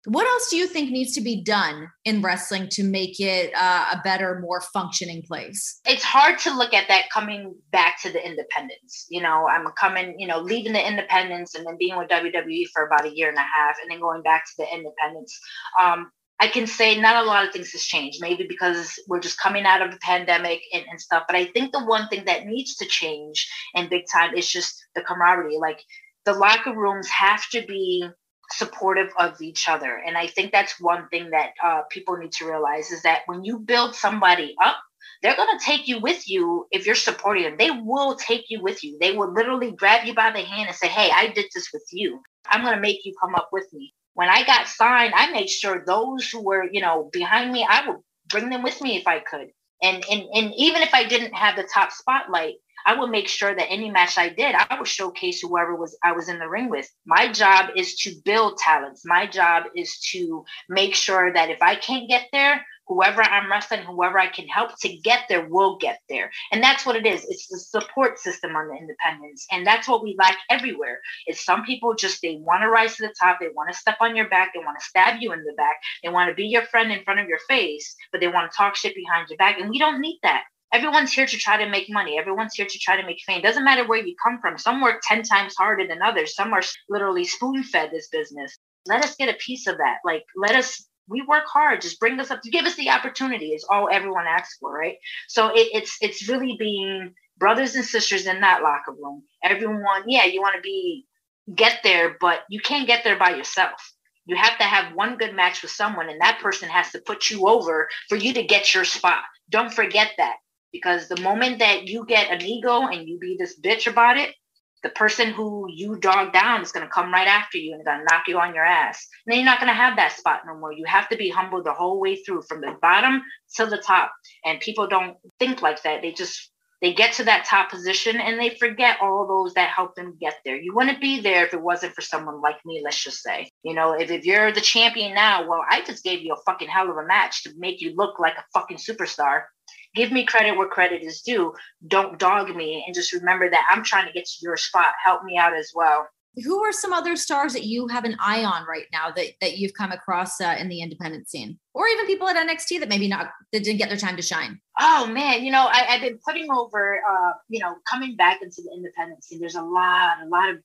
what else do you think needs to be done in wrestling to make it uh, a better, more functioning place? It's hard to look at that coming back to the independents. You know, I'm coming, you know, leaving the independents and then being with WWE for about a year and a half and then going back to the independents. Um, I can say not a lot of things has changed, maybe because we're just coming out of the pandemic and, and stuff. But I think the one thing that needs to change in big time is just the camaraderie. Like the locker rooms have to be supportive of each other. And I think that's one thing that uh, people need to realize is that when you build somebody up, they're going to take you with you if you're supporting them. They will take you with you. They will literally grab you by the hand and say, Hey, I did this with you. I'm going to make you come up with me. When I got signed, I made sure those who were, you know, behind me, I would bring them with me if I could. And, and, and even if I didn't have the top spotlight, I would make sure that any match I did, I would showcase whoever was I was in the ring with. My job is to build talents. My job is to make sure that if I can't get there, whoever I'm wrestling, whoever I can help to get there will get there. And that's what it is. It's the support system on the independents. And that's what we lack everywhere. Is some people just they want to rise to the top, they want to step on your back, they want to stab you in the back, they want to be your friend in front of your face, but they want to talk shit behind your back. And we don't need that everyone's here to try to make money. Everyone's here to try to make fame. Doesn't matter where you come from. Some work 10 times harder than others. Some are literally spoon fed this business. Let us get a piece of that. Like, let us, we work hard. Just bring us up to give us the opportunity is all everyone asks for, right? So it, it's, it's really being brothers and sisters in that locker room. Everyone, yeah, you want to be, get there, but you can't get there by yourself. You have to have one good match with someone, and that person has to put you over for you to get your spot. Don't forget that because the moment that you get an ego and you be this bitch about it, the person who you dog down is going to come right after you and going to knock you on your ass. And then you're not going to have that spot no more. You have to be humble the whole way through from the bottom to the top. And people don't think like that. They just they get to that top position and they forget all those that helped them get there. You wouldn't be there if it wasn't for someone like me, let's just say. You know, if, if you're the champion now, well, I just gave you a fucking hell of a match to make you look like a fucking superstar. Give me credit where credit is due. Don't dog me and just remember that I'm trying to get to your spot. Help me out as well. Who are some other stars that you have an eye on right now that, that you've come across uh, in the independent scene? Or even people at nxt that maybe not that didn't get their time to shine? Oh man. You know I, have been putting over uh, you know coming back into the independent scene. There's a lot a lot of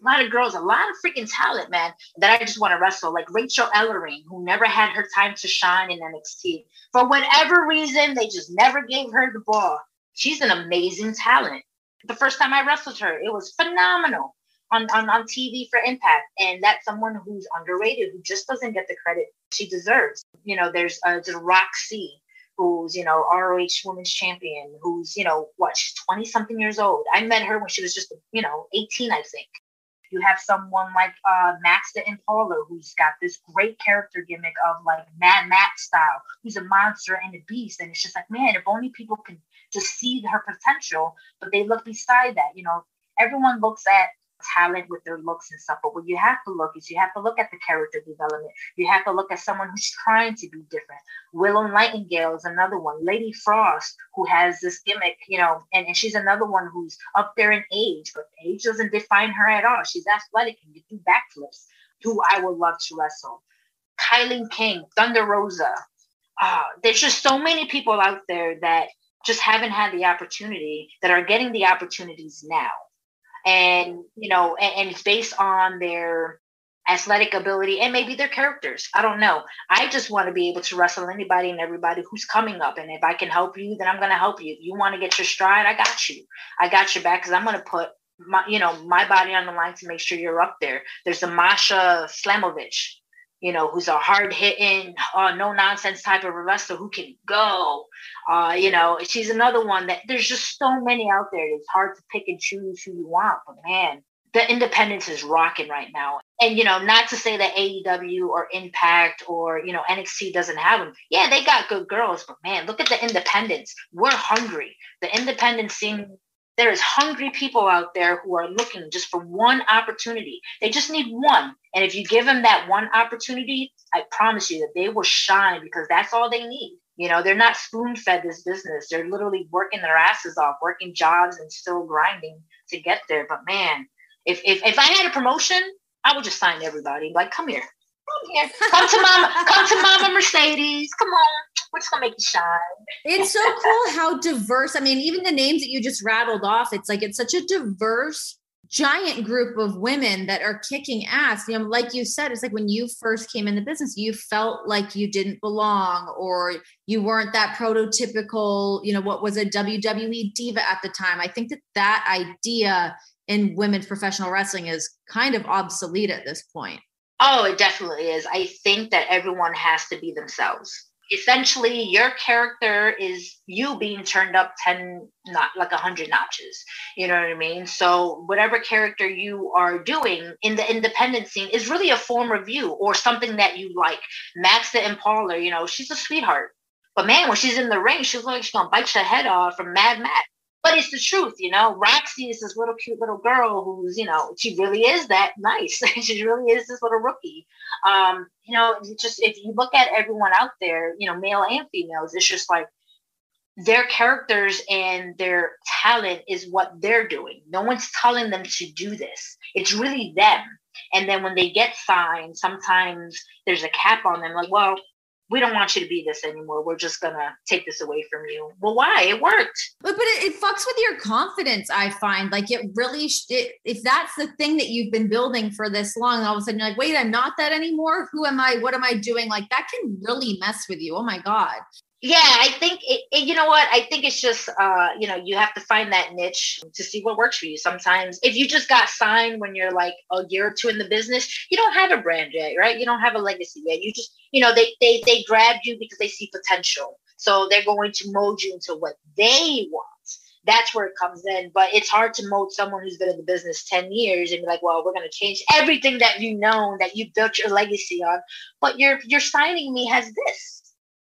a lot of girls, a lot of freaking talent, man, that I just want to wrestle. Like Rachel Ellering, who never had her time to shine in NXT. For whatever reason, they just never gave her the ball. She's an amazing talent. The first time I wrestled her, it was phenomenal on, on, on TV for impact. And that's someone who's underrated, who just doesn't get the credit she deserves. You know, there's uh, Rok-C, who's, you know, ROH women's champion, who's, you know, what, she's 20 something years old. I met her when she was just, you know, 18, I think. You have someone like uh, Max the Impaler, who's got this great character gimmick of like Mad Max style, who's a monster and a beast. And it's just like, man, if only people can just see her potential, but they look beside that. You know, everyone looks at talent with their looks and stuff. But what you have to look is you have to look at the character development. You have to look at someone who's trying to be different. Willow Nightingale is another one. Lady Frost, who has this gimmick, you know, and, and she's another one who's up there in age, but age doesn't define her at all. She's athletic and can do backflips, who I would love to wrestle. Kylie King, Thunder Rosa. Uh, there's just so many people out there that just haven't had the opportunity that are getting the opportunities now and you know and, and it's based on their athletic ability and maybe their characters. I don't know. I just want to be able to wrestle anybody and everybody who's coming up. And if I can help you, then I'm going to help you. If you want to get your stride, I got you. I got your back because I'm going to put my, you know, my body on the line to make sure you're up there. There's a Masha Slamovich you know, who's a hard hitting, uh, no nonsense type of wrestler who can go. Uh, you know, she's another one that there's just so many out there. It's hard to pick and choose who you want, but man, the independents is rocking right now. And you know, not to say that AEW or Impact or you know NXT doesn't have them. Yeah, they got good girls, but man, look at the independents. We're hungry. The independent scene there is hungry people out there who are looking just for one opportunity. They just need one. And if you give them that one opportunity, I promise you that they will shine because that's all they need. You know, they're not spoon fed this business. They're literally working their asses off, working jobs and still grinding to get there. But man, if, if, if I had a promotion, I would just sign everybody. Like, come here. Come here. Come to mama. Come to mama Mercedes. Come on we're just gonna make you shine. It's so cool how diverse. I mean, even the names that you just rattled off, it's like it's such a diverse giant group of women that are kicking ass. You know, like you said, it's like when you first came in the business, you felt like you didn't belong or you weren't that prototypical, you know, what was a WWE diva at the time. I think that that idea in women's professional wrestling is kind of obsolete at this point. Oh, it definitely is. I think that everyone has to be themselves. Essentially your character is you being turned up 10 not like 100 notches. You know what i mean? So whatever character you are doing in the independent scene is really a form of you or something that you like. Max the impaler you know she's a sweetheart. But man when she's in the ring she's like she's gonna bite your head off from mad max but it's the truth, you know. Rok-C is this little cute little girl who's, you know, she really is that nice. she really is this little rookie. Um, you know, just if you look at everyone out there, you know, male and females, it's just like their characters and their talent is what they're doing. No one's telling them to do this. It's really them. And then when they get signed, sometimes there's a cap on them. Like, well, we don't want you to be this anymore. We're just gonna take this away from you. Well, why? It worked. But but it, it fucks with your confidence. I find like it really. It, if that's the thing that you've been building for this long, all of a sudden you're like, wait, I'm not that anymore. Who am I? What am I doing? Like that can really mess with you. Oh my god yeah i think it, it, you know what? I think it's just uh you know you have to find that niche to see what works for you. Sometimes if you just got signed when you're like a year or two in the business you don't have a brand yet right? You don't have a legacy yet. You just you know they they, they grabbed you because they see potential. So they're going to mold you into what they want. That's where it comes in. But it's hard to mold someone who's been in the business 10 years and be like, well, we're going to change everything that you know that you built your legacy on. But you're you're signing me has this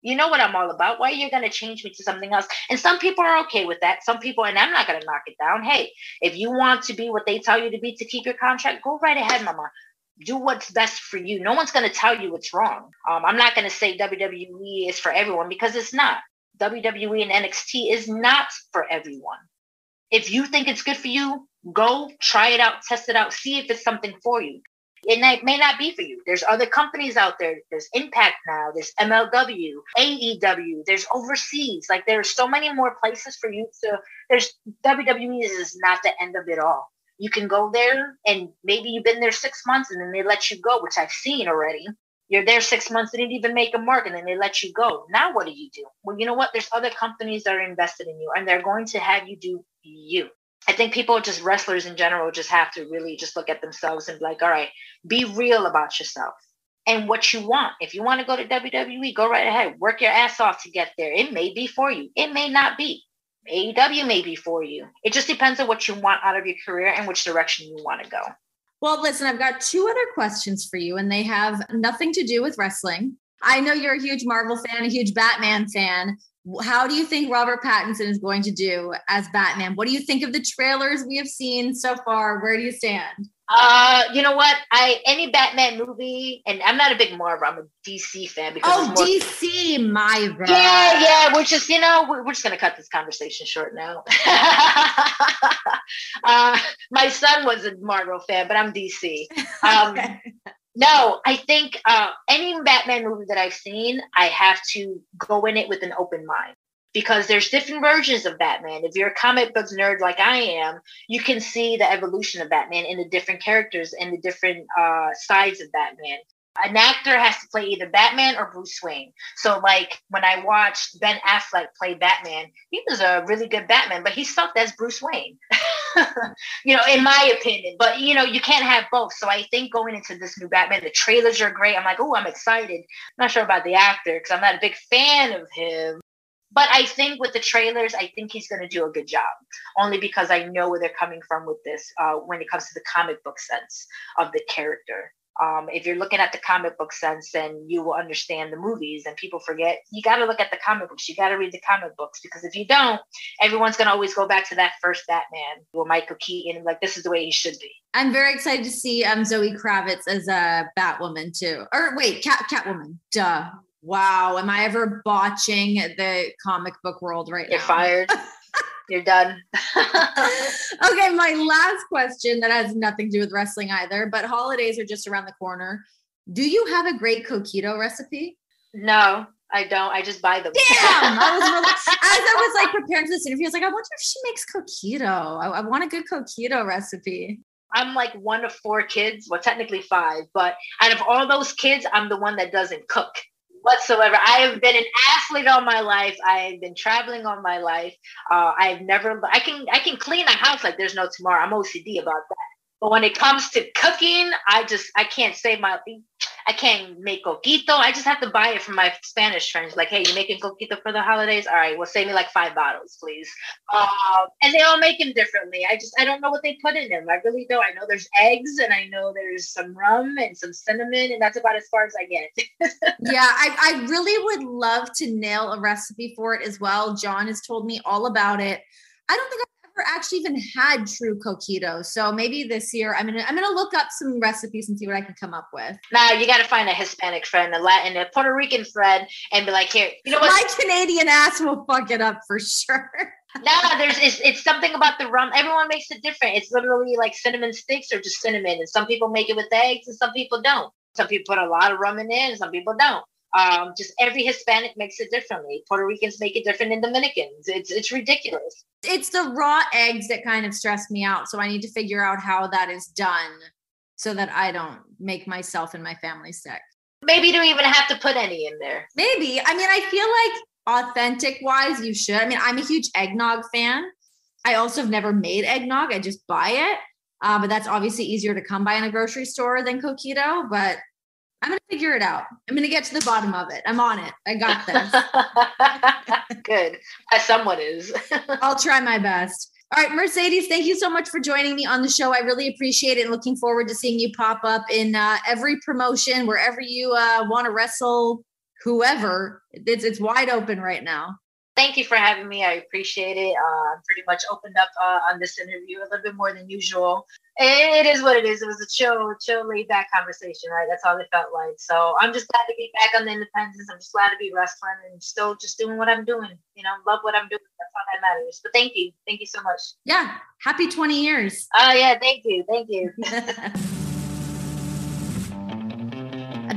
You know what I'm all about. Why are you going to change me to something else? And some people are okay with that. Some people, and I'm not going to knock it down. Hey, if you want to be what they tell you to be to keep your contract, go right ahead, mama. Do what's best for you. No one's going to tell you what's wrong. Um, I'm not going to say WWE is for everyone because it's not. WWE and NXT is not for everyone. If you think it's good for you, go try it out, test it out, see if it's something for you it may not be for you. There's other companies out there. There's Impact now. There's MLW, AEW. There's overseas. Like there's so many more places for you to. There's WWE is not the end of it all. You can go there and maybe you've been there six months and then they let you go, which I've seen already. You're there six months, they didn't even make a mark, and then they let you go. Now what do you do? Well, you know what? There's other companies that are invested in you, and they're going to have you do you. I think people, just wrestlers in general, just have to really just look at themselves and be like, all right, be real about yourself and what you want. If you want to go to WWE, go right ahead. Work your ass off to get there. It may be for you, it may not be. AEW may be for you. It just depends on what you want out of your career and which direction you want to go. Well, listen, I've got two other questions for you, and they have nothing to do with wrestling. I know you're a huge Marvel fan, a huge Batman fan. How do you think Robert Pattinson is going to do as Batman? What do you think of the trailers we have seen so far? Where do you stand? Uh, you know what? I any Batman movie, and I'm not a big Marvel. I'm a DC fan because oh, more, DC, my God. Yeah, yeah. We're just you know we're, we're just gonna cut this conversation short now. uh, my son was a Marvel fan, but I'm DC. Um, no, I think uh, any Batman movie that I've seen, I have to go in it with an open mind because there's different versions of Batman. If you're a comic books nerd like I am, you can see the evolution of Batman in the different characters and the different uh, sides of Batman an actor has to play either Batman or Bruce Wayne. So, like when I watched Ben Affleck play Batman, he was a really good Batman, but he sucked as Bruce Wayne. you know, in my opinion. But you know, you can't have both. So I think going into this new Batman, the trailers are great. I'm like, oh, I'm excited. I'm not sure about the actor because I'm not a big fan of him. But I think with the trailers, I think he's going to do a good job, only because I know where they're coming from with this uh, when it comes to the comic book sense of the character um, if you're looking at the comic book sense, then you will understand the movies. And people forget you got to look at the comic books. You got to read the comic books because if you don't, everyone's going to always go back to that first Batman with Michael Keaton. Like this is the way he should be. I'm very excited to see um, Zoe Kravitz as a Batwoman too. Or wait, Cat Catwoman. Duh. Wow. Am I ever botching the comic book world right You're now? You're fired. You're done. okay, my last question that has nothing to do with wrestling either, but holidays are just around the corner. Do you have a great coquito recipe? No, I don't. I just buy them. Damn! I was really, as I was like preparing for this interview, I was like, I wonder if she makes coquito. I, I want a good coquito recipe. I'm like one of four kids. Well, technically five, but out of all those kids, I'm the one that doesn't cook whatsoever. I have been an athlete all my life. I have been traveling all my life. Uh, I've never. I can. I can clean a house like there's no tomorrow. I'm OCD about that. But when it comes to cooking, I just I can't save my I can't make coquito. I just have to buy it from my Spanish friends. Like, hey, you making coquito for the holidays? All right, well, save me like five bottles, please. Uh, and they all make them differently. I just I don't know what they put in them. I really don't. I know there's eggs, and I know there's some rum and some cinnamon, and that's about as far as I get. yeah, I, I really would love to nail a recipe for it as well. John has told me all about it. I don't think actually even had true coquito. So maybe this year I'm gonna I'm gonna look up some recipes and see what I can come up with. Now you got to find a Hispanic friend, a Latin, a Puerto Rican friend, and be like, here, you know what? My Canadian ass will fuck it up for sure. no, there's it's, it's something about the rum. Everyone makes it different. It's literally like cinnamon sticks or just cinnamon, and some people make it with eggs, and some people don't. Some people put a lot of rum in it, and some people don't. Um, just every Hispanic makes it differently. Puerto Ricans make it different than Dominicans. It's it's ridiculous. It's the raw eggs that kind of stress me out. So I need to figure out how that is done so that I don't make myself and my family sick. Maybe you don't even have to put any in there. Maybe. I mean, I feel like authentic wise, you should. I mean, I'm a huge eggnog fan. I also have never made eggnog. I just buy it. Uh, but that's obviously easier to come by in a grocery store than coquito. But I'm going to figure it out. I'm going to get to the bottom of it. I'm on it. I got this. Good. As someone is. I'll try my best. All right, Mercedes, thank you so much for joining me on the show. I really appreciate it and looking forward to seeing you pop up in uh, every promotion, wherever you uh, want to wrestle whoever. It's it's wide open right now thank you for having me. I appreciate it. Uh, I'm pretty much opened up uh, on this interview a little bit more than usual. It is what it is. It was a chill, chill, laid back conversation, right? That's all it felt like. So I'm just glad to be back on the independents. I'm just glad to be wrestling and still just doing what I'm doing. You know, love what I'm doing. That's all that matters. But thank you. Thank you so much. Yeah. Happy 20 years. Oh, yeah. Thank you. Thank you.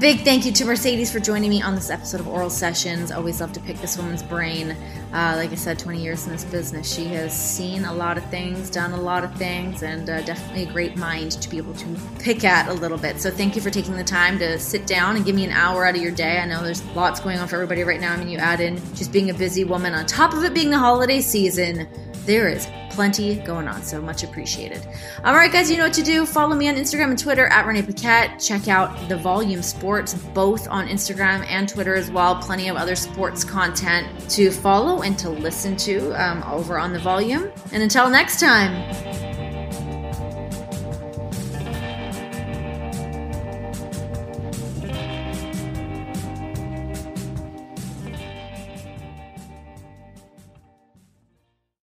Big thank you to Mercedes for joining me on this episode of Oral Sessions. Always love to pick this woman's brain. Uh, like I said, 20 years in this business. She has seen a lot of things, done a lot of things, and uh, definitely a great mind to be able to pick at a little bit. So thank you for taking the time to sit down and give me an hour out of your day. I know there's lots going on for everybody right now. I mean, you add in just being a busy woman on top of it being the holiday season. There is plenty going on. So much appreciated. All right, guys, you know what to do. Follow me on Instagram and Twitter at Renee Paquette. Check out the Volume Sports both on Instagram and Twitter as well. Plenty of other sports content to follow and to listen to um, over on the Volume. And until next time.